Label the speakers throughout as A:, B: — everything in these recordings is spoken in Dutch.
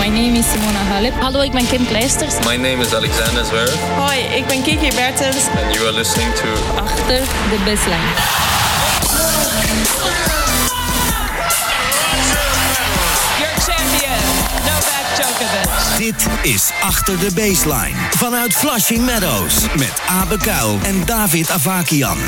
A: My name is Simona Halep.
B: Hallo, ik ben Kim Kleisters.
C: My name is Alexander Zverev.
D: Hoi, ik ben Kiki Bertens.
C: And you are listening to
A: Achter de baseline.
E: Your champion, Novak Djokovic.
F: Dit is Achter de Baseline. Vanuit Flushing Meadows. Met Abe Kuil en David Avakian.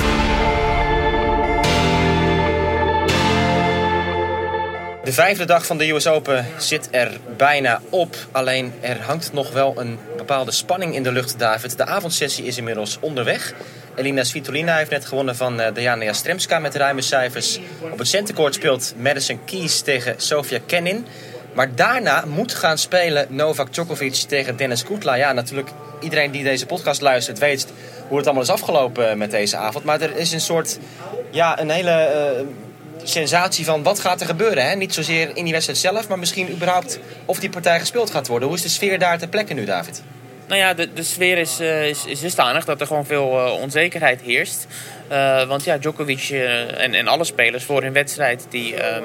G: De vijfde dag van de US Open zit er bijna op. Alleen er hangt nog wel een bepaalde spanning in de lucht, David. De avondsessie is inmiddels onderweg. Elina Svitolina heeft net gewonnen van uh, Diana Jastremska met ruime cijfers. Op het centercourt speelt Madison Keys tegen Sofia Kenin. Maar daarna moet gaan spelen Novak Djokovic tegen Dennis Kutla. Ja, natuurlijk iedereen die deze podcast luistert weet hoe het allemaal is afgelopen met deze avond. Maar er is een soort, ja, een hele... Uh, sensatie van wat gaat er gebeuren. Hè? Niet zozeer in die wedstrijd zelf, maar misschien überhaupt of die partij gespeeld gaat worden. Hoe is de sfeer daar ter plekke nu, David?
H: Nou ja, de, de sfeer is, uh, is, is dusdanig dat er gewoon veel uh, onzekerheid heerst. Uh, want ja, Djokovic en, en alle spelers voor hun wedstrijd, die, um,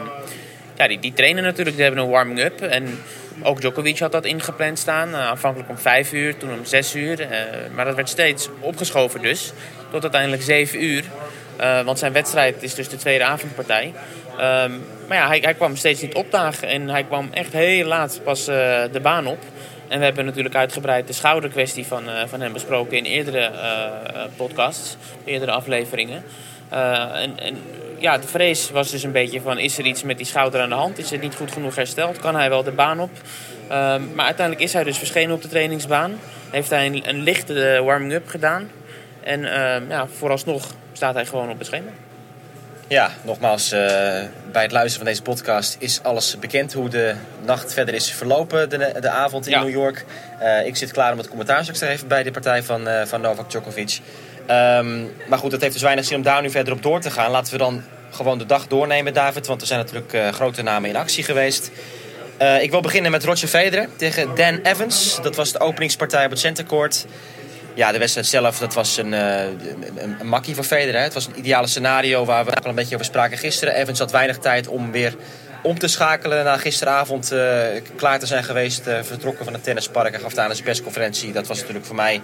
H: ja, die, die trainen natuurlijk. Die hebben een warming-up. En ook Djokovic had dat ingepland staan. aanvankelijk om vijf uur, toen om zes uur. maar dat werd steeds opgeschoven dus. Tot uiteindelijk zeven uur. Uh, want zijn wedstrijd is dus de tweede avondpartij. Um, maar ja, hij, hij, kwam steeds niet opdagen. En hij kwam echt heel laat pas uh, de baan op. En we hebben natuurlijk uitgebreid de schouderkwestie van, uh, van hem besproken in eerdere podcasts, eerdere afleveringen. en, en ja, de vrees was dus een beetje van: is er iets met die schouder aan de hand? Is het niet goed genoeg hersteld? Kan hij wel de baan op? Um, maar uiteindelijk is hij dus verschenen op de trainingsbaan. Heeft hij een, lichte warming-up gedaan. En uh, ja, vooralsnog staat hij gewoon op het schema.
G: Ja, nogmaals, uh, bij het luisteren van deze podcast is alles bekend hoe de nacht verder is verlopen, de, de avond in ja. New York. Uh, ik zit klaar om het commentaar straks te geven bij de partij van, uh, van Novak Djokovic. Um, maar goed, het heeft dus weinig zin om daar nu verder op door te gaan. Laten we dan gewoon de dag doornemen, David, want er zijn natuurlijk grote namen in actie geweest. ik wil beginnen met Roger Federer tegen Dan Evans. Dat was de openingspartij op het centercourt. Ja, de wedstrijd zelf, dat was een, uh, een, makkie voor Federer. Het was een ideale scenario waar we al een beetje over spraken gisteren. Evans had weinig tijd om weer om te schakelen na gisteravond uh, klaar te zijn geweest. Uh, vertrokken van het tennispark en gaf daar een persconferentie. Dat was natuurlijk voor mij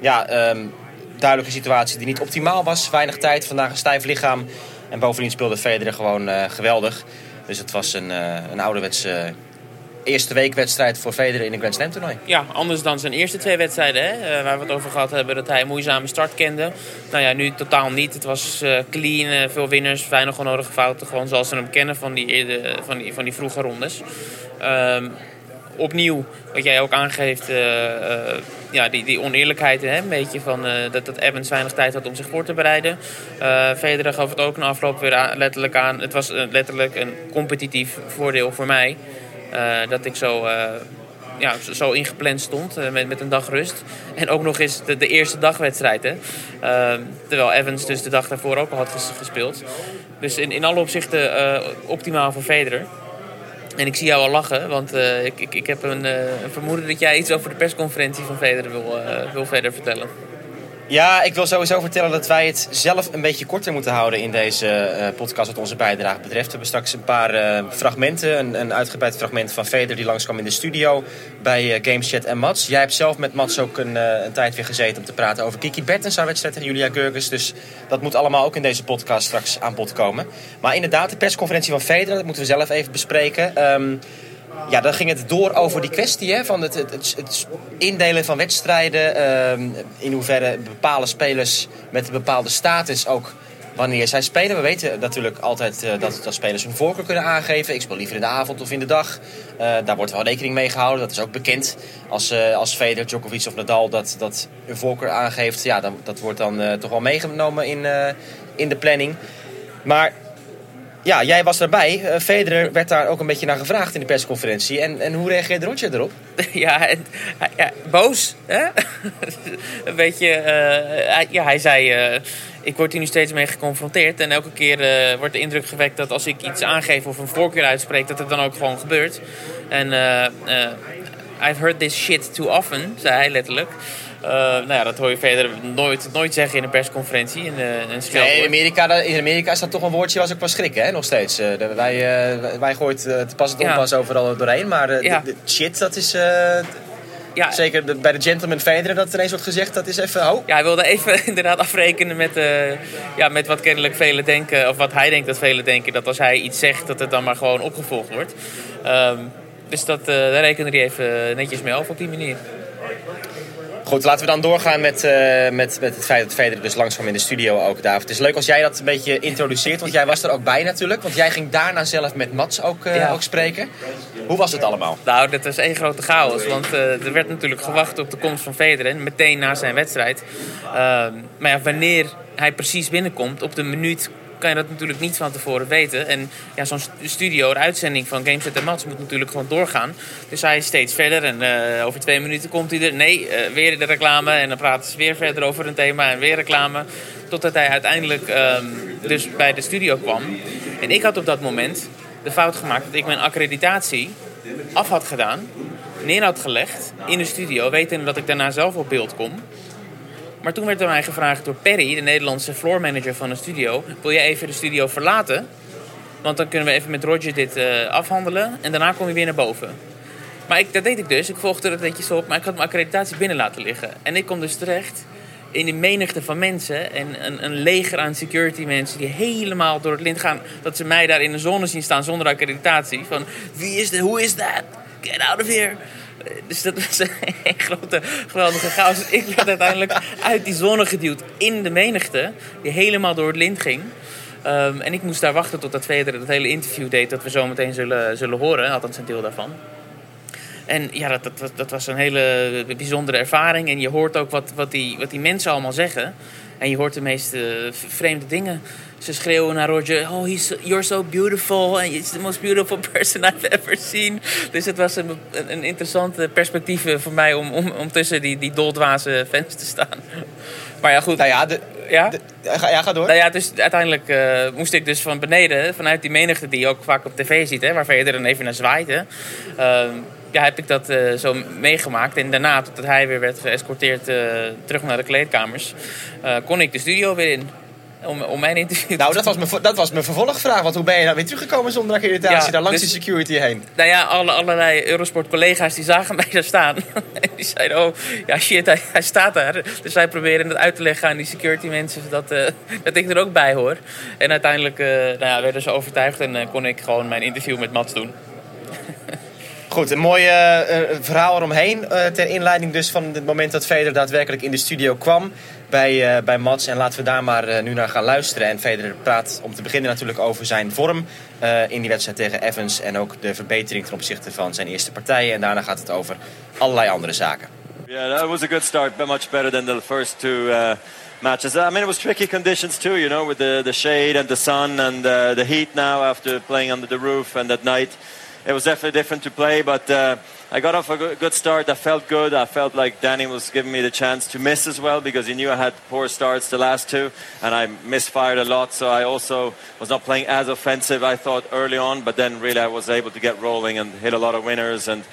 G: ja, um, duidelijke situatie die niet optimaal was. Weinig tijd, vandaag een stijf lichaam. En bovendien speelde Federer gewoon geweldig. Dus het was een, een ouderwetse eerste weekwedstrijd voor Federer in een Grand Slam toernooi.
H: Ja, anders dan zijn eerste twee wedstrijden, hè, uh, waar we het over gehad hebben, dat hij een moeizame start kende. Nou ja, nu totaal niet. Het was uh, clean, uh, veel winners, weinig onnodige fouten, gewoon zoals ze hem kennen van die, van die, van die vroege rondes. Um, opnieuw, wat jij ook aangeeft, ja, die, die oneerlijkheid, hè, een beetje van dat, dat Evans weinig tijd had om zich voor te bereiden. Federer gaf het ook een afloop weer letterlijk aan. Het was letterlijk een competitief voordeel voor mij. Uh, dat ik zo, uh, ja, zo ingepland stond uh, met, met een dag rust. En ook nog eens de, de eerste dagwedstrijd. Hè? terwijl Evans dus de dag daarvoor ook al had ges gespeeld. Dus in, in alle opzichten optimaal voor Federer. En ik zie jou al lachen, want ik, ik, ik heb een, een, vermoeden dat jij iets over de persconferentie van Federer wil, wil verder vertellen.
G: Ja, ik wil sowieso vertellen dat wij het zelf een beetje korter moeten houden in deze uh, podcast wat onze bijdrage betreft. We hebben straks een paar uh, fragmenten, een, een, uitgebreid fragment van Feder die langskwam in de studio bij uh, Gameschat en Mats. Jij hebt zelf met Mats ook een, een, tijd weer gezeten om te praten over Kiki Bertens, haar wedstrijd tegen Julia Gurgus. Dus dat moet allemaal ook in deze podcast straks aan bod komen. Maar inderdaad, de persconferentie van Feder, dat moeten we zelf even bespreken. Um, ja, dan ging het door over die kwestie hè, van het, het, indelen van wedstrijden. Uh, in hoeverre bepaalde spelers met een bepaalde status ook wanneer zij spelen. We weten natuurlijk altijd uh, dat, dat spelers hun voorkeur kunnen aangeven. Ik speel liever in de avond of in de dag. Uh, daar wordt wel rekening mee gehouden. Dat is ook bekend. Als, uh, als Federer, Djokovic of Nadal dat, dat een voorkeur aangeeft, ja, dan, dat wordt dan toch wel meegenomen in, in de planning. Maar ja, jij was daarbij. Uh, werd daar ook een beetje naar gevraagd in de persconferentie. En, en hoe reageerde Roger erop?
H: Ja, ja boos. Hè? een beetje. Uh, ja, hij zei. Uh, ik word hier nu steeds mee geconfronteerd. En elke keer wordt de indruk gewekt dat als ik iets aangeef of een voorkeur uitspreek, dat het dan ook gewoon gebeurt. En I've heard this shit too often, zei hij letterlijk. Eh, nou ja, dat hoor je verder nooit, nooit zeggen in een persconferentie. In, eh, een
G: Nee, in. Amerika, in Amerika is dat toch een woordje ze ook wel schrikken, hè, nog steeds. Eh, wij, wij gooien het pas het
H: Ja.
G: onpas overal doorheen, maar
H: Ja.
G: de, de shit, dat is...
H: ja,
G: zeker bij de gentleman Federer dat ineens wordt gezegd, dat is even...
H: Ja, hij wilde even inderdaad afrekenen met, ja, met wat kennelijk velen denken, of wat hij denkt dat velen denken, dat als hij iets zegt, dat het dan maar gewoon opgevolgd wordt. Ehm, dus dat, eh, daar rekende hij even netjes mee af op die manier.
G: Goed, laten we dan doorgaan met, eh, met, met het feit dat Federer dus langskwam in de studio ook, David. Het is leuk als jij dat een beetje introduceert, want jij was er ook bij natuurlijk. Want jij ging daarna zelf met Mats ook, eh,
H: Ja.
G: ook spreken. Hoe was het allemaal?
H: Nou, dat was één grote chaos. Want eh, er werd natuurlijk gewacht op de komst van Federer. Meteen na zijn wedstrijd. Ehm, maar ja, wanneer hij precies binnenkomt, op de minuut kan je dat natuurlijk niet van tevoren weten. En ja, zo'n st- studio, de uitzending van Games at the Mats moet natuurlijk gewoon doorgaan. Dus hij is steeds verder en eh, over twee minuten komt hij er. Nee, eh, weer de reclame en dan praten ze weer verder over een thema en weer reclame. Totdat hij uiteindelijk ehm, dus bij de studio kwam. En ik had op dat moment de fout gemaakt dat ik mijn accreditatie af had gedaan, neer had gelegd in de studio, wetende dat ik daarna zelf op beeld kom. Maar toen werd er mij gevraagd door Perry, de Nederlandse floor manager van de studio: Wil je even de studio verlaten? Want dan kunnen we even met Roger dit eh, afhandelen en daarna kom je weer naar boven. Maar ik, dat deed ik dus. Ik volgde er netjes op, maar ik had mijn accreditatie binnen laten liggen. En ik kom dus terecht in die menigte van mensen en een, een leger aan security mensen die helemaal door het lint gaan. Dat ze mij daar in de zone zien staan zonder accreditatie. Van wie is dit? Hoe is dat? Get out of here. Dus dat was een grote, geweldige chaos. Ik werd uiteindelijk uit die zone geduwd in de menigte, die helemaal door het lint ging. Ehm, en ik moest daar wachten totdat Federer het hele interview deed, dat we zo meteen zullen, zullen horen, althans een deel daarvan. En ja, dat, dat, dat, dat was een hele bijzondere ervaring. En je hoort ook wat, wat, die, wat die mensen allemaal zeggen. En je hoort de meest vreemde dingen. Ze schreeuwen naar Roger, oh, he's you're so beautiful. And he's the most beautiful person I've ever seen. Dus het was een, een, interessante perspectief eh, voor mij om, om, om tussen die, die doldwaze fans te staan. Maar ja, goed.
G: Nou ja, de,
H: Ja?
G: de- ja ga door.
H: Nou ja, dus uiteindelijk eh, moest ik dus van beneden, vanuit die menigte die je ook vaak op tv ziet, hè, waar Federer dan even naar zwaait, hè, ehm, ja, heb ik dat eh, zo meegemaakt. En daarna, totdat hij weer werd geëscorteerd terug naar de kleedkamers, kon ik de studio weer in. Om, om mijn interview
G: Nou,
H: te
G: dat was, mijn, dat was mijn vervolgvraag. Want hoe ben je nou weer teruggekomen zonder accreditatie
H: Ja,
G: daar langs
H: dus-
G: die security heen?
H: Nou ja, alle, allerlei Eurosport-collega's die zagen mij daar staan. en die zeiden, oh, ja shit, hij, hij staat daar. Dus wij proberen het uit te leggen aan die security mensen dat, eh, dat ik er ook bij hoor. En uiteindelijk eh, nou ja, werden ze overtuigd en eh, kon ik gewoon mijn interview met Mats doen.
G: Goed, een mooi verhaal eromheen. ter inleiding dus van het moment dat Federer daadwerkelijk in de studio kwam bij, eh, bij Mats. En laten we daar maar eh, nu naar gaan luisteren. En Federer praat om te beginnen natuurlijk over zijn vorm eh, in die wedstrijd tegen Evans. En ook de verbetering ten opzichte van zijn eerste partijen. En daarna gaat het over allerlei andere zaken.
B: Yeah, that was a good start, but much better than the first two uh, matches. I mean, it was tricky conditions too, you know, with the, the shade and the sun and uh, the heat now after playing under the roof and at night. It was definitely different to play, but uh, I got off a good start. I felt good. I felt like Danny was giving me the chance to miss as well because he knew I had poor starts the last two, and I misfired a lot. So I also was not playing as offensive I thought early on, but then really I was able to get rolling and hit a lot of winners and.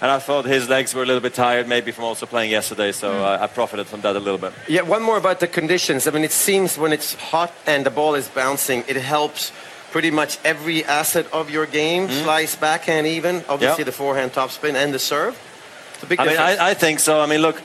B: And I thought his legs were a little bit tired, maybe from also playing yesterday, so I, I profited from that a little bit.
I: Yeah, one more about the conditions. I mean, it seems when it's hot and the ball is bouncing, it helps pretty much every asset of your game. Slice, backhand, even. Obviously,
B: Mm-hmm.
I: The forehand, topspin, and the serve. It's a big
B: I mean. I, I think so. I mean, look,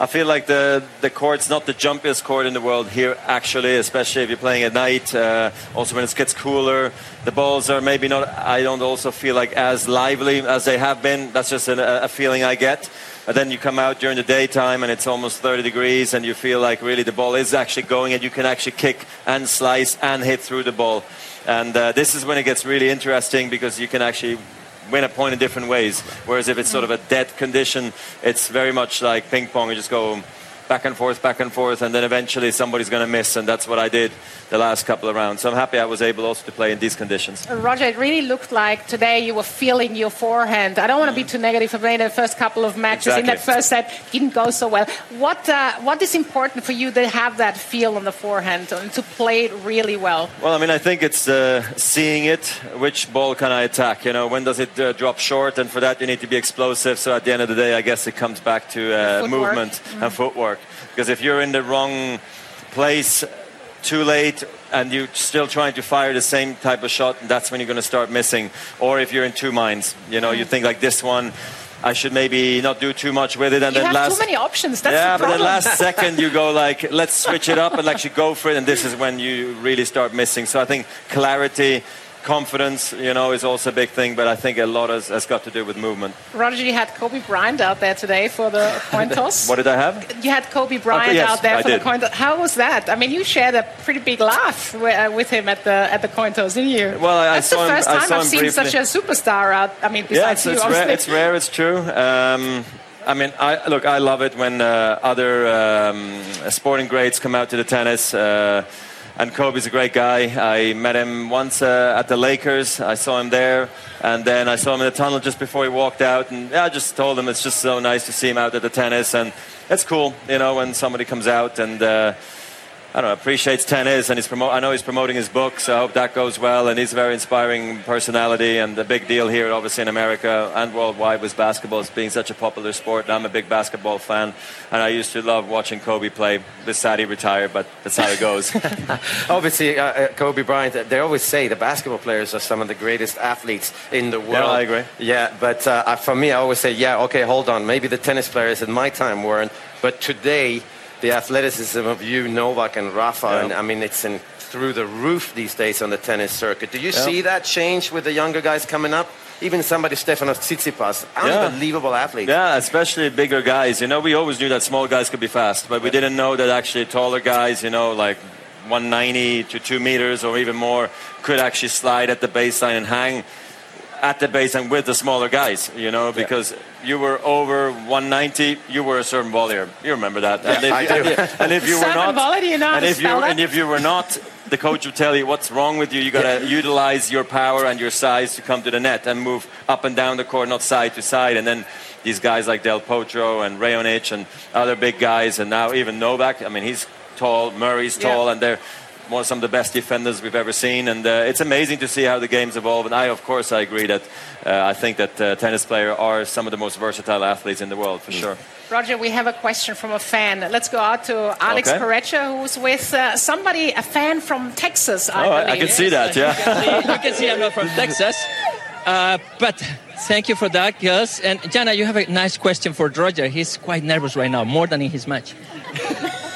B: I feel like the the court's not the jumpiest court in the world here, actually, especially if you're playing at night. Uh, also, when it gets cooler, the balls are maybe not. I don't also feel like as lively as they have been. That's just a, a feeling I get. But then you come out during the daytime and it's almost 30 degrees, and you feel like really the ball is actually going, and you can actually kick and slice and hit through the ball. And uh, this is when it gets really interesting because you can actually win a point in different ways. Whereas if it's sort of a dead condition, it's very much like ping pong. You just go back and forth, back and forth, and then eventually somebody's going to miss, and that's what I did the last couple of rounds. So I'm happy I was able also to play in these conditions.
J: Roger, it really looked like today you were feeling your forehand. I don't want to be too negative about the first couple of matches in that first set didn't go so well. What uh, what is important for you to have that feel on the forehand and to play it really well?
B: Well, I mean, I think it's uh, seeing it. Which ball can I attack? You know, when does it uh, drop short? And for that, you need to be explosive. So at the end of the day, I guess it comes back to uh, movement and footwork. Because if you're in the wrong place too late and you're still trying to fire the same type of shot, that's when you're going to start missing. Or if you're in two minds, you know, you think like this one. I should maybe not do too much with it, and
J: You
B: then
J: have
B: last
J: too many options. That's
B: yeah,
J: the
B: but then last second you go like, let's switch it up and actually go for it, and this is when you really start missing. So I think clarity, confidence, you know, is also a big thing. But I think a lot has, has got to do with movement.
J: Roger, you had Kobe Bryant out there today for the coin toss.
B: What did I have?
J: You had Kobe Bryant
B: yes,
J: out there
B: I
J: for
B: did.
J: the coin toss. How was that? I mean, you shared a pretty big laugh uh, with him at the at the coin toss, didn't you?
B: Well, I- I
J: That's
B: saw
J: the
B: him-
J: first
B: I
J: time I've seen
B: briefly.
J: such a superstar out. I mean, besides
B: it's, it's
J: you,
B: rare.
J: obviously.
B: It's rare. It's true. Um, I mean, I, look, I love it when uh, other um, sporting greats come out to the tennis. Uh, and Kobe's a great guy. I met him once uh, at the Lakers. I saw him there, and then I saw him in the tunnel just before he walked out. And yeah, I just told him it's just so nice to see him out at the tennis, and it's cool, you know, when somebody comes out and. Uh, I don't know, appreciates tennis, and he's promo- I know he's promoting his book, so I hope that goes well. And he's a very inspiring personality, and the big deal here, obviously in America and worldwide, was basketball as being such a popular sport. And I'm a big basketball fan, and I used to love watching Kobe play. This sad he retired, but that's how it goes.
I: Obviously, uh, uh, Kobe Bryant, uh, they always say the basketball players are some of the greatest athletes in the world.
B: Yeah, I agree.
I: Yeah, but uh, for me, I always say, yeah, okay, hold on. Maybe the tennis players in my time weren't, but today, the athleticism of you, Novak, and Rafa,
B: Yeah.
I: and I mean, it's in, through the roof these days on the tennis circuit. Do you
B: Yeah.
I: see that change with the younger guys coming up? Even somebody, Stefanos Tsitsipas,
B: Yeah.
I: unbelievable athlete.
B: Yeah, especially bigger guys. You know, we always knew that small guys could be fast, but we didn't know that actually taller guys, you know, like 190 to 2 meters or even more, could actually slide at the baseline and hang at the base and with the smaller guys, you know, because you were over 190, you were a certain volleyer. You remember that. And if,
I: I do.
B: and if you were not,
J: volley, you know
B: and if you and if you were not, the coach would tell you what's wrong with you. You got to utilize your power and your size to come to the net and move up and down the court, not side to side. And then these guys like Del Potro and Rayonich and other big guys, and now even Novak. I mean, he's tall. Murray's
J: Yeah.
B: tall, and they're one of some of the best defenders we've ever seen. And uh, it's amazing to see how the games evolve. And I, of course, I agree that uh, I think that uh, tennis players are some of the most versatile athletes in the world, for sure.
J: Roger, we have a question from a fan. Let's go out to Alex
B: Okay.
J: Perecha, who's with uh, somebody, a fan from Texas, I
B: Oh, I, I
J: believe.
B: can see that, yeah.
K: you can see I'm not from Texas. Uh, but thank you for that, yes. And Jana, you have a nice question for Roger. He's quite nervous right now, more than in his match.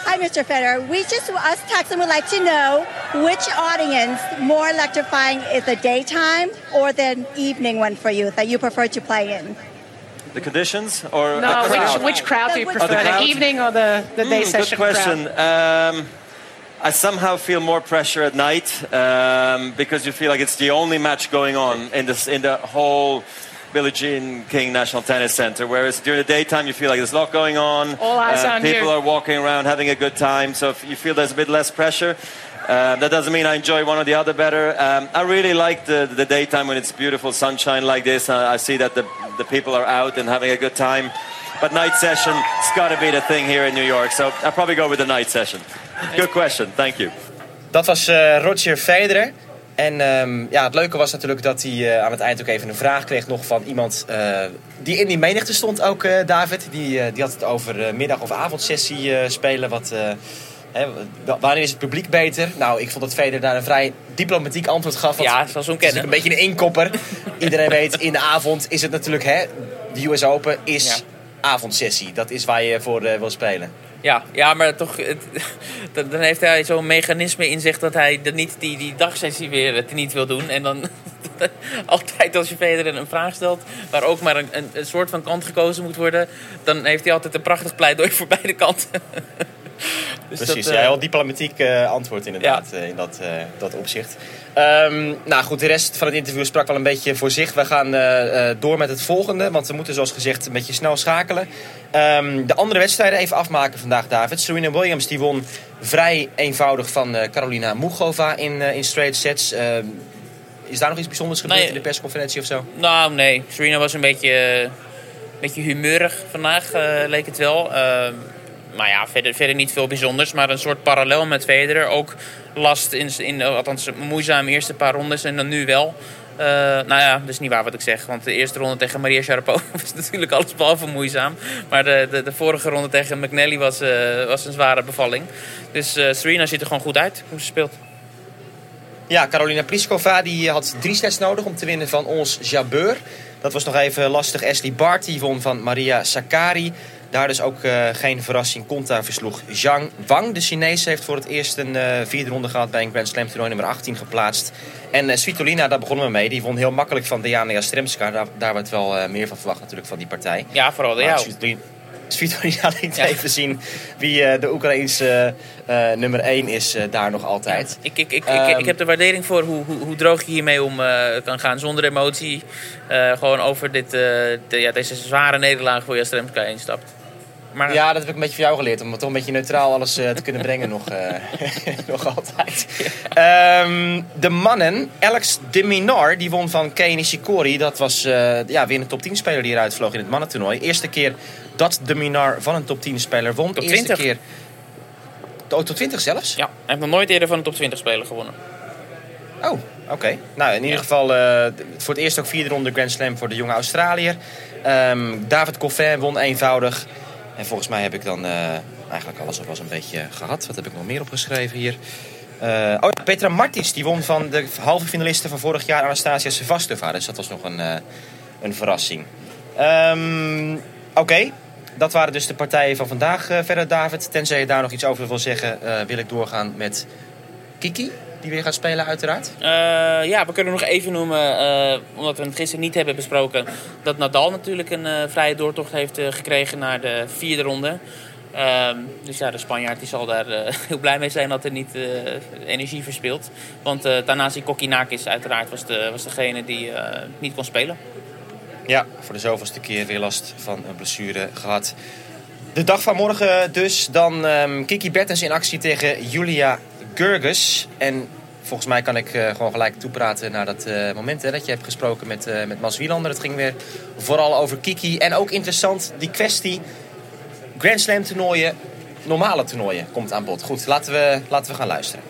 L: Hi, Mr. Federer. We just, us Texans would like to know which audience more electrifying is the daytime or the evening one for you that you prefer to play in?
B: The conditions or
J: No,
B: a crowd?
J: which, which crowd do you
L: Oh, the
J: prefer, the, evening or the, the day
B: Hmm,
J: session
B: Good question.
J: crowd?
B: Um, I somehow feel more pressure at night um, because you feel like it's the only match going on in this in the whole Billie Jean King National Tennis Center. Whereas during the daytime, you feel like there's a lot going on. Uh,
J: All eyes on
B: people
J: you.
B: are walking around having a good time, so if you feel there's a bit less pressure. Um, that doesn't mean I enjoy one or the other better. Um, I really like the, the daytime when it's beautiful sunshine like this. I, I see that the, the people are out and having a good time. But night session, it's got to be the thing here in New York. So I'll probably go with the night session. Good question. Thank you.
G: Dat was eh, Roger Federer. En ehm, ja, het leuke was natuurlijk dat hij eh, aan het eind ook even een vraag kreeg nog van iemand eh, die in die menigte stond ook, eh, David. Die, die had het over middag- of avondsessie spelen. Wat, hè, wa- wanneer is het publiek beter? Nou, ik vond dat Federer daar een vrij diplomatiek antwoord gaf.
H: Ja, zoals we kennen.
G: een beetje een inkopper. Iedereen weet, in de avond is het natuurlijk, hè, de US Open is
H: Ja.
G: avondsessie. Dat is waar je voor wil spelen.
H: Ja, ja maar toch, het, dan heeft hij zo'n mechanisme in zich dat hij dan niet die, die dagsessie weer het niet wil doen. En dan altijd als je Federer een vraag stelt waar ook maar een, een, een soort van kant gekozen moet worden, dan heeft hij altijd een prachtig pleidooi voor beide kanten. Dus
G: Precies,
H: dat,
G: ja,
H: eh,
G: heel diplomatiek eh, antwoord inderdaad eh, in dat, eh, dat opzicht. Ehm, nou goed, de rest van het interview sprak wel een beetje voor zich. We gaan eh, eh, door met het volgende, want we moeten zoals gezegd een beetje snel schakelen. Ehm, de andere wedstrijden even afmaken vandaag, David. Serena Williams die won vrij eenvoudig van eh, Carolina Muchova in, eh, in straight sets. Ehm, is daar nog iets bijzonders gebeurd
H: Nee.
G: in de persconferentie of zo?
H: Nou, nee. Serena was een beetje, een beetje humeurig vandaag, eh, leek het wel. Maar ja, verder, niet veel bijzonders. Maar een soort parallel met Federer. Ook last in, in althans moeizaam eerste paar rondes en dan nu wel. Eh, nou ja, dat is niet waar wat ik zeg. Want de eerste ronde tegen Maria Sharapova was natuurlijk alles behalve moeizaam. Maar de, de, de vorige ronde tegen McNally was, eh, was een zware bevalling. Dus eh, Serena ziet er gewoon goed uit hoe ze speelt.
G: Ja, Carolina Pliskova die had drie sets nodig om te winnen van ons Jabeur. Dat was nog even lastig. Ashley Bart die won van Maria Sakkari. Daar dus ook eh, geen verrassing. Konta versloeg Zhang Wang. De Chinese heeft voor het eerst een eh, vierde ronde gehad bij een Grand Slam toernooi nummer 18 geplaatst. En eh, Svitolina, daar begonnen we mee. Die won heel makkelijk van Diana Jastremska. Daar, daar werd wel meer van verwacht natuurlijk van die partij.
H: Ja, vooral
G: Maar
H: jou.
G: Svitolina, liet even zien wie de Oekraïense nummer 1 is daar nog altijd.
H: Ik, ik, ik, ik,
G: Ehm,
H: ik heb de waardering voor hoe, hoe, hoe droog je hiermee om kan gaan zonder emotie. Gewoon over dit, de, ja, deze zware nederlaag voor Jastremska instapt. Maar
G: Ja, dat heb ik een beetje van jou geleerd. Om toch een beetje neutraal alles eh, te kunnen brengen nog, eh, nog altijd. Ehm, de mannen. Alex de Minar, die won van Kei Nishikori. Dat was eh, ja, weer een top 10 speler die eruit vloog in het mannentoernooi. Eerste keer dat de Minar van een top 10 speler won.
H: Top
G: Eerste
H: 20.
G: keer... Oh, top 20 zelfs?
H: Ja, hij heeft nog nooit eerder van een top 20 speler gewonnen.
G: Oh, oké. Nou, in ieder geval voor het eerst ook vierde ronde Grand Slam voor de jonge Australiër. Ehm, David Coffin won eenvoudig. En volgens mij heb ik dan eh, eigenlijk alles al wel een beetje gehad. Wat heb ik nog meer opgeschreven hier? Eh, oh ja, Petra Martins, die won van de halve finalisten van vorig jaar Anastasia Sevastova. Dus dat was nog een, eh, een verrassing. Ehm, Oké, dat waren dus de partijen van vandaag verder, David. Tenzij je daar nog iets over wil zeggen, wil ik doorgaan met Kiki. Die weer gaat spelen, uiteraard.
H: Eh, ja, we kunnen nog even noemen, eh, omdat we het gisteren niet hebben besproken, dat Nadal natuurlijk een eh, vrije doortocht heeft eh, gekregen naar de vierde ronde. Ehm, dus ja, de Spanjaard die zal daar heel blij mee zijn dat er niet eh, energie verspilt. Want eh Tanasi Kokkinakis uiteraard was, de, was degene die eh, niet kon spelen.
G: Ja, voor de zoveelste keer weer last van een blessure gehad. De dag van morgen dus. Dan ehm, Kiki Bertens in actie tegen Julia Gurgus. En volgens mij kan ik eh, gewoon gelijk toepraten naar dat eh, moment hè, dat je hebt gesproken met, eh met Mas Wielander. Het ging weer vooral over Kiki. En ook interessant, die kwestie Grand Slam toernooien, normale toernooien komt aan bod. Goed, laten we, laten we gaan luisteren.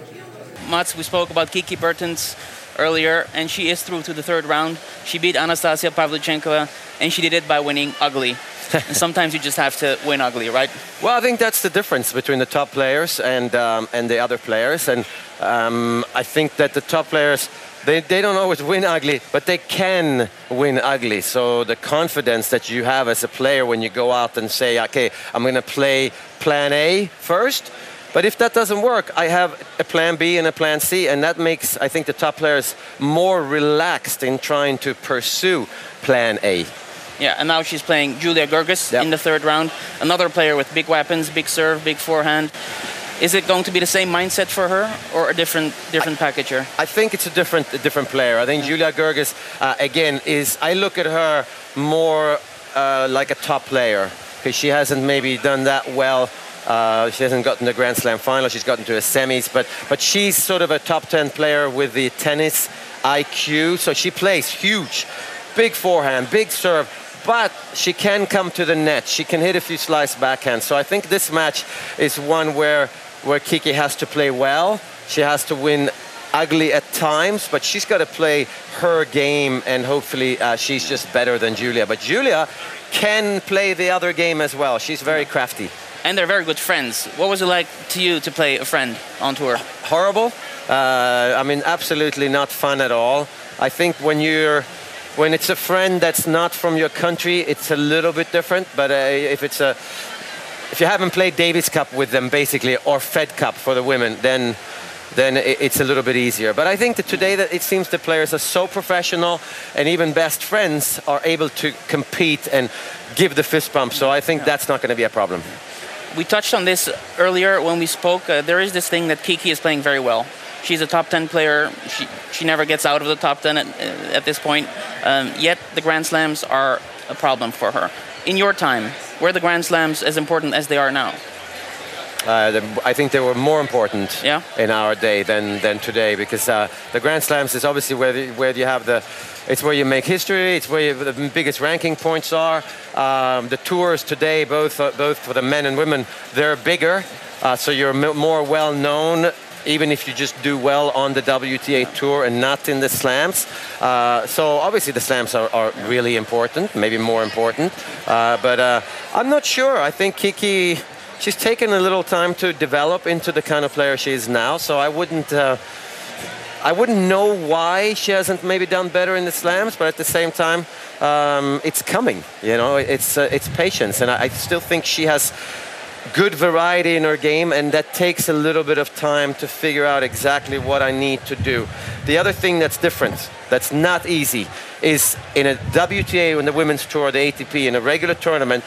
M: Mats, we spoke about Kiki Bertens earlier, and she is through to the third round. She beat Anastasia Pavlyuchenkova, and she did it by winning ugly. and sometimes you just have to win ugly, right?
I: Well, I think that's the difference between the top players and um, and the other players, and um, I think that the top players. They, they don't always win ugly, but they can win ugly. So the confidence that you have as a player when you go out and say, okay, I'm going to play plan A first, but if that doesn't work, I have a plan B and a plan C, and that makes, I think, the top players more relaxed in trying to pursue plan A.
M: Yeah, and now she's playing Julia Gerges in the third round. Another player with big weapons, big serve, big forehand. Is it going to be the same mindset for her, or a different different package here?
I: I think it's a different a different player. I think Julia Gerges uh, again is. I look at her more uh, like a top player because she hasn't maybe done that well. Uh, she hasn't gotten to the Grand Slam final. She's gotten to a semis, but but she's sort of a top ten player with the tennis IQ. So she plays huge, big forehand, big serve. But she can come to the net. She can hit a few slice backhands. So I think this match is one where where Kiki has to play well. She has to win ugly at times, but she's got to play her game, and hopefully uh, she's just better than Julia. But Julia can play the other game as well. She's very crafty.
M: And they're very good friends. What was it like to you to play a friend on tour?
I: Horrible. Uh, I mean, absolutely not fun at all. I think when you're when it's a friend that's not from your country, it's a little bit different. But uh, if it's a if you haven't played Davis Cup with them, basically, or Fed Cup for the women, then then it's a little bit easier. But I think that today that it seems the players are so professional, and even best friends are able to compete and give the fist bump. So I think that's not going to be a problem.
M: We touched on this earlier when we spoke. Uh, there is this thing that Kiki is playing very well. She's a top 10 player. She, she never gets out of the top 10 at, uh, at this point. Um, yet the Grand Slams are a problem for her. In your time, were the Grand Slams as important as they are now?
I: Uh, I think they were more important
M: Yeah.
I: in our day than, than today because uh, the Grand Slams is obviously where, the, where you have the it's where you make history. It's where you, the biggest ranking points are. Um, the tours today, both uh, both for the men and women, they're bigger, uh, so you're more well known. Even if you just do well on the WTA tour and not in the slams, uh, so obviously the slams are, are really important, maybe more important. Uh, but uh, I'm not sure. I think Kiki she's taken a little time to develop into the kind of player she is now. So I wouldn't. Uh, I wouldn't know why she hasn't maybe done better in the slams, but at the same time, um, it's coming. You know, it's uh, it's patience, and I, I still think she has good variety in her game, and that takes a little bit of time to figure out exactly what I need to do. The other thing that's different, that's not easy, is in a WTA, in the women's tour, the ATP, in a regular tournament,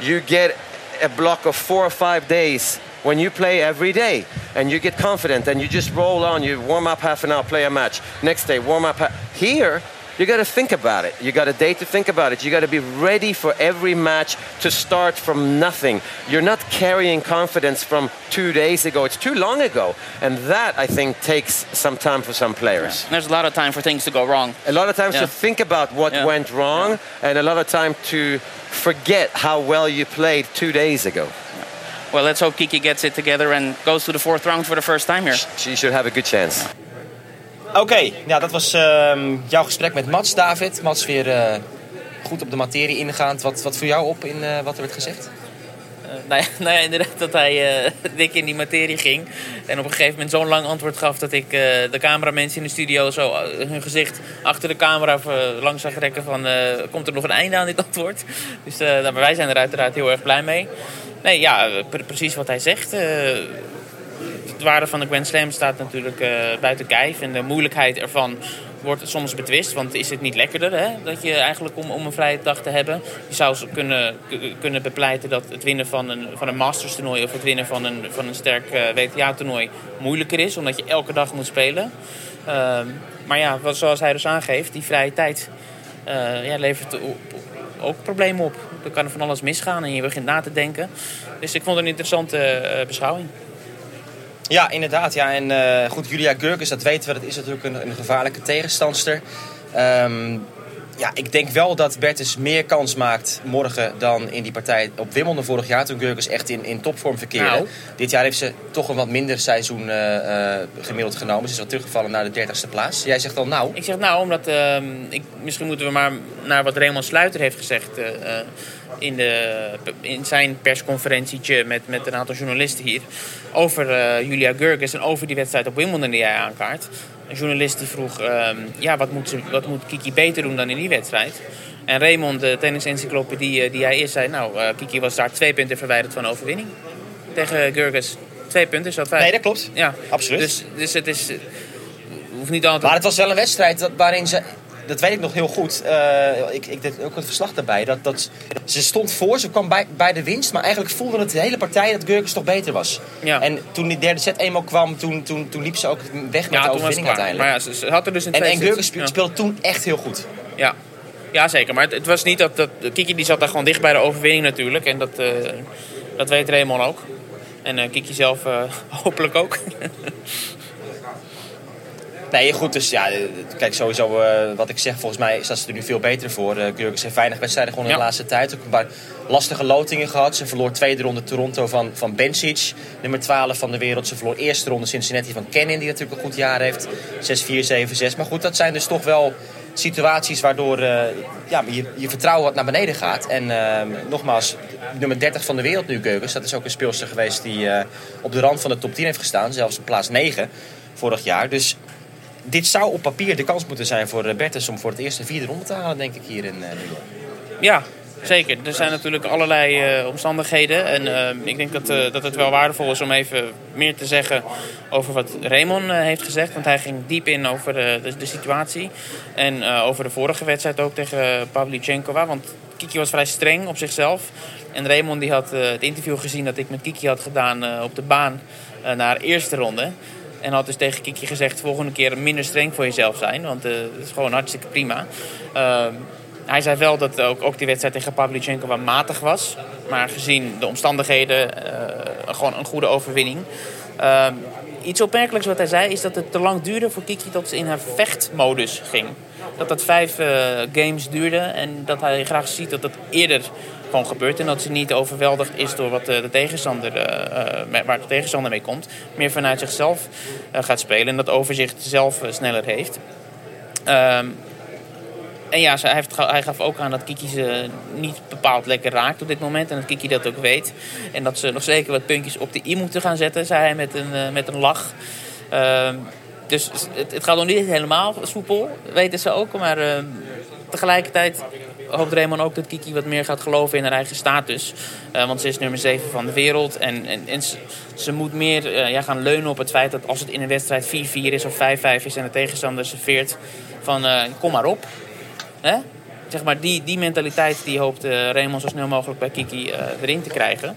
I: you get a block of four or five days when you play every day and you get confident and you just roll on, you warm up half an hour, play a match. Next day, warm up. Here, you got to think about it. You got a day to think about it. You got to be ready for every match to start from nothing. You're not carrying confidence from two days ago. It's too long ago. And that, I think, takes some time for some players.
M: There's a lot of time for things to go wrong.
I: A lot of times
M: Yeah.
I: to think about what
M: Yeah.
I: went wrong and a lot of time to forget how well you played two days ago.
M: Well, let's hope Kiki gets it together and goes to the fourth round for the first time here.
I: She should have a good chance.
G: Oké, ja, dat was ehm, jouw gesprek met Mats, David. Mats weer eh, goed op de materie ingaand. Wat, wat viel jou op in eh, wat er werd gezegd?
H: Eh, nou, ja, nou ja, inderdaad dat hij dik in die materie ging. En op een gegeven moment zo'n lang antwoord gaf dat ik de cameramensen in de studio zo hun gezicht achter de camera langs zag rekken van komt er nog een einde aan dit antwoord. Dus nou, wij zijn er uiteraard heel erg blij mee. Nee, ja, pre- precies wat hij zegt. Het waarde van de Grand Slam staat natuurlijk eh, buiten kijf. En de moeilijkheid ervan wordt soms betwist. Want is het niet lekkerder hè? dat je eigenlijk om, om een vrije dag te hebben? Je zou kunnen, kunnen bepleiten dat het winnen van een, van een Masters toernooi... of het winnen van een, van een sterk eh, WTA toernooi moeilijker is. Omdat je elke dag moet spelen. Ehm, maar ja, zoals hij dus aangeeft, die vrije tijd eh, ja, levert ook problemen op. Er kan van alles misgaan en je begint na te denken. Dus ik vond het een interessante beschouwing.
G: Ja, inderdaad. Ja. En eh, goed, Julia Gurkes, dat weten we, dat is natuurlijk een, een gevaarlijke tegenstandster. Ehm, ja, ik denk wel dat Bertens meer kans maakt morgen dan in die partij op Wimbledon vorig jaar. Toen Gurkes echt in, in topvorm verkeerde.
H: Nou.
G: Dit jaar heeft ze toch een wat minder seizoen eh, eh, gemiddeld genomen. Ze is wat teruggevallen naar de 30ste plaats. Jij zegt al nou.
H: Ik zeg nou, omdat ehm, ik, misschien moeten we maar naar wat Raymond Sluiter heeft gezegd in, de, in zijn persconferentietje met, met een aantal journalisten hier. Over eh, Julia Gurkes en over die wedstrijd op Wimbledon die hij aankaart. Een journalist die vroeg, ehm, ja, wat moet, ze, wat moet Kiki beter doen dan in die wedstrijd? En Raymond, de tennisencyclopedie eh, die hij is, zei... nou, eh, Kiki was daar twee punten verwijderd van overwinning. Tegen Gurkes. Twee punten, zo vijf.
G: Nee, dat klopt.
H: Ja,
G: Absoluut.
H: Dus, dus het is... hoeft niet altijd...
G: Maar het was wel een wedstrijd dat, waarin ze. Dat weet ik nog heel goed. Eh, ik, ik deed ook het verslag daarbij. Dat, dat, ze stond voor, ze kwam bij, bij de winst. Maar eigenlijk voelde het de hele partij dat Gurkens toch beter was.
H: Ja.
G: En toen die derde set eenmaal kwam, toen, toen, toen liep ze ook weg met
H: Ja,
G: de overwinning uiteindelijk.
H: Maar ja, ze, ze had er dus in
G: en en. Gurkens
H: Ja.
G: speelde toen echt heel goed.
H: Ja. ja, zeker. Maar het, het was niet dat, dat... Kiki die zat daar gewoon dicht bij de overwinning natuurlijk. En dat, eh, dat weet Raymond ook. En eh, Kiki zelf hopelijk ook.
G: Nee, goed. Dus ja, eh, kijk, sowieso eh, wat ik zeg. Volgens mij staat ze er nu veel beter voor. Uh, heeft weinig wedstrijden gewonnen in de laatste tijd. Ook een paar lastige lotingen gehad. Ze verloor tweede ronde Toronto van, van Bencic. Nummer 12 van de wereld. Ze verloor eerste ronde Cincinnati van Kenin. Die natuurlijk een goed jaar heeft. 6-4, 7-6. Maar goed, dat zijn dus toch wel situaties waardoor ja, je, je vertrouwen wat naar beneden gaat. En eh, nogmaals, nummer 30 van de wereld nu, Gurkens. Dat is ook een speelster geweest die op de rand van de top 10 heeft gestaan. Zelfs op plaats 9 vorig jaar. Dus dit zou op papier de kans moeten zijn voor eh, Bertens om voor het eerste vierde ronde te halen, denk ik, hier in eh, New
H: ja, zeker. Er zijn natuurlijk allerlei eh, omstandigheden. En ik denk dat, dat het wel waardevol is om even meer te zeggen over wat Raymond heeft gezegd. Want hij ging diep in over de, de, de situatie. En over de vorige wedstrijd ook tegen Pavlyuchenkova. Want Kiki was vrij streng op zichzelf. En Raymond die had het interview gezien dat ik met Kiki had gedaan op de baan naar de eerste ronde. En had dus tegen Kiki gezegd: volgende keer minder streng voor jezelf zijn. Want eh dat is gewoon hartstikke prima. Ehm, hij zei wel dat ook, ook die wedstrijd tegen Pavlyuchenkova matig was. Maar gezien de omstandigheden eh, gewoon een goede overwinning. Ehm, iets opmerkelijks wat hij zei is dat het te lang duurde voor Kiki tot ze in haar vechtmodus ging. Dat dat vijf eh, games duurde en dat hij graag ziet dat dat eerder gewoon gebeurt. En dat ze niet overweldigd is door wat de, de tegenstander, eh, eh, met- waar de tegenstander mee komt. Meer vanuit zichzelf eh, gaat spelen en dat overzicht zelf eh, sneller heeft. Ehm, en ja, hij, heeft, hij gaf ook aan dat Kiki ze niet bepaald lekker raakt op dit moment. En dat Kiki dat ook weet. En dat ze nog zeker wat puntjes op de i moeten gaan zetten, zei hij met een, eh, met een lach. Ehm, dus het, het gaat nog niet helemaal soepel, weten ze ook. Maar ehm, tegelijkertijd hoopt Raymond ook dat Kiki wat meer gaat geloven in haar eigen status. Eh, want ze is nummer 7 van de wereld. En, en, ze, moet meer eh, ja, gaan leunen op het feit dat als het in een wedstrijd 4-4 is of 5-5 is en de tegenstander serveert, van eh, kom maar op. Hè? Zeg maar, die, die mentaliteit die hoopt Raymond zo snel mogelijk bij Kiki erin te krijgen.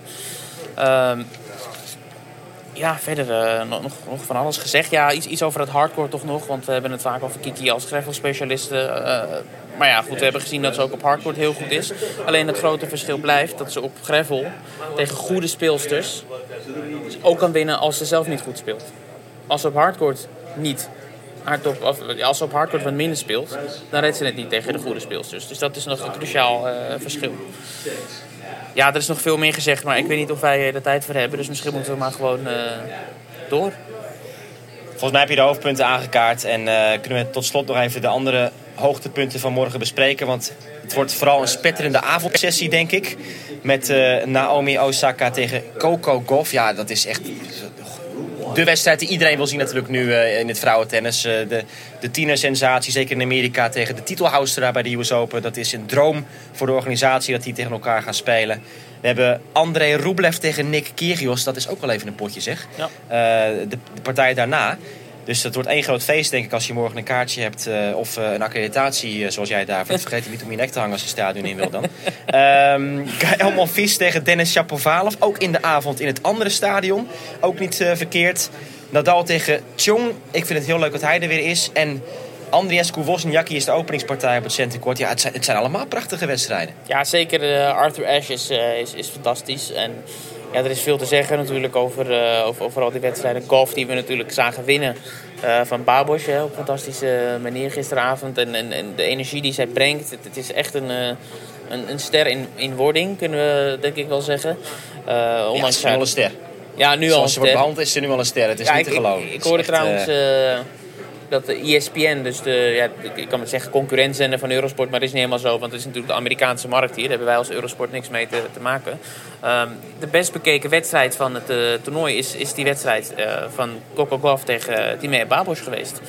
H: Ja, verder eh, nog, nog, van alles gezegd. Ja, iets, iets over het hardcore toch nog. Want we hebben het vaak over Kiki als gravel-specialiste. eh, maar ja, goed, we hebben gezien dat ze ook op hardcore heel goed is. Alleen het grote verschil blijft dat ze op gravel tegen goede speelsters ook kan winnen als ze zelf niet goed speelt. Als ze op hardcore niet hardop, of, als ze op hardcore wat minder speelt, dan redt ze het niet tegen de goede speelsters. Dus dat is nog een cruciaal eh, verschil. Ja, er is nog veel meer gezegd, maar ik weet niet of wij de tijd voor hebben. Dus misschien moeten we maar gewoon eh, door.
G: Volgens mij heb je de hoofdpunten aangekaart. En eh, kunnen we tot slot nog even de andere hoogtepunten van morgen bespreken. Want het wordt vooral een spetterende avondsessie, denk ik. Met eh, Naomi Osaka tegen Coco Goff. Ja, dat is echt de wedstrijd die iedereen wil zien natuurlijk nu eh, in het vrouwentennis. Eh, de, de tienersensatie, zeker in Amerika, tegen de titelhouster daar bij de US Open. Dat is een droom voor de organisatie dat die tegen elkaar gaan spelen. We hebben André Rublev tegen Nick Kyrgios. Dat is ook wel even een potje, zeg.
H: Ja.
G: Eh, de, de partij daarna. Dus dat wordt één groot feest, denk ik, als je morgen een kaartje hebt. eh, of eh, een accreditatie, eh, zoals jij daarvoor. Vergeet niet om je nek te hangen als je het stadion in wil dan. Ehm Gael Monfils tegen Dennis Shapovalov. Ook in de avond in het andere stadion. Ook niet verkeerd. Nadal tegen Chong. Ik vind het heel leuk dat hij er weer is. En Andriescu Wozniacki is de openingspartij op het centercourt. Ja, het zijn, het zijn allemaal prachtige wedstrijden.
H: Ja, zeker Arthur Ashe is, is, is fantastisch. En ja, er is veel te zeggen natuurlijk over, eh, over, over al die wedstrijden. Golf die we natuurlijk zagen winnen eh, van Babos hè, op een fantastische manier gisteravond. En, en, en de energie die zij brengt. Het, het is echt een, eh, een, een ster in, in wording, kunnen we denk ik wel zeggen.
G: Ja,
H: ondanks
G: ze is nu al een ster.
H: Ja, nu al een
G: Zoals ze wordt
H: ster.
G: behandeld is ze nu al een ster. Het is
H: Ja,
G: niet te geloven.
H: Ik, ik hoorde
G: echt,
H: trouwens dat de ESPN, dus de, ja, ik kan het zeggen concurrentzender van Eurosport, maar dat is niet helemaal zo, want het is natuurlijk de Amerikaanse markt hier. Daar hebben wij als Eurosport niks mee te, te maken. Ehm, de best bekeken wedstrijd van het eh, toernooi is, is die wedstrijd eh, van Coco Gauff tegen Timea Babos geweest.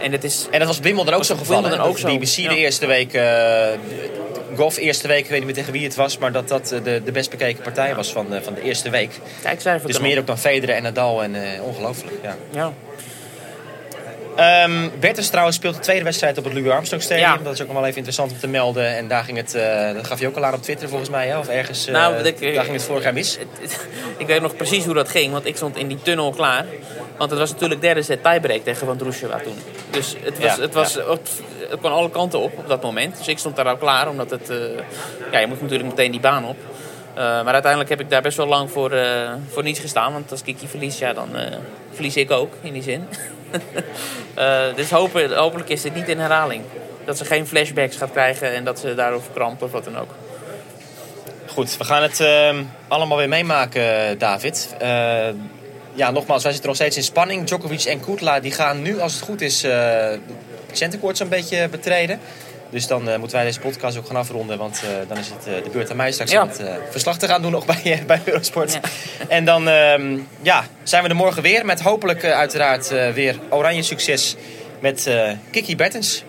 H: En, dat is,
G: En dat was Wimbledon ook zo gevallen. Hè?
H: ook zo.
G: BBC de eerste week, eh Golf eerste week, ik weet niet meer tegen wie het was, maar dat dat eh, de, de best bekeken partij was van, eh, van de eerste week.
H: Kijk,
G: Dus meer
H: op.
G: ook dan Federer en Nadal en eh, ongelooflijk. Ja.
H: Ja.
G: Ehm Bertens trouwens speelt de tweede wedstrijd op het Louis Armstrong Stadium.
H: Ja.
G: Dat is ook nog wel even interessant om te melden. En daar ging het, eh, dat gaf je ook al aan op Twitter volgens mij, hè? of ergens. eh,
H: Nou,
G: daar ging het vorig jaar mis.
H: Ik weet nog precies hoe dat ging, want ik stond in die tunnel klaar. Want het was natuurlijk derde set tiebreak tegen Van Drusjeva toen. Dus het, was,
G: Ja,
H: het, was,
G: ja.
H: het, het kon alle kanten op op dat moment. Dus ik stond daar al klaar, omdat het... eh, ja, je moet natuurlijk meteen die baan op. Maar uiteindelijk heb ik daar best wel lang voor, voor niets gestaan. Want als Kiki verliest, ja, dan verlies ik ook, in die zin. Eh, dus hopelijk is dit niet in herhaling. Dat ze geen flashbacks gaat krijgen en dat ze daarover krampt of wat dan ook.
G: Goed, we gaan het ehm, allemaal weer meemaken, David. Eh, ja, nogmaals, wij zitten nog steeds in spanning. Djokovic en Kutla die gaan nu, als het goed is, uh, centercourt zo'n beetje betreden. Dus dan eh, moeten wij deze podcast ook gaan afronden. Want eh, dan is het eh, de beurt aan mij straks
H: Ja.
G: om het verslag te gaan doen nog bij, bij Eurosport. En dan ehm, ja, zijn we er morgen weer met hopelijk uiteraard weer oranje succes met Kiki Bertens.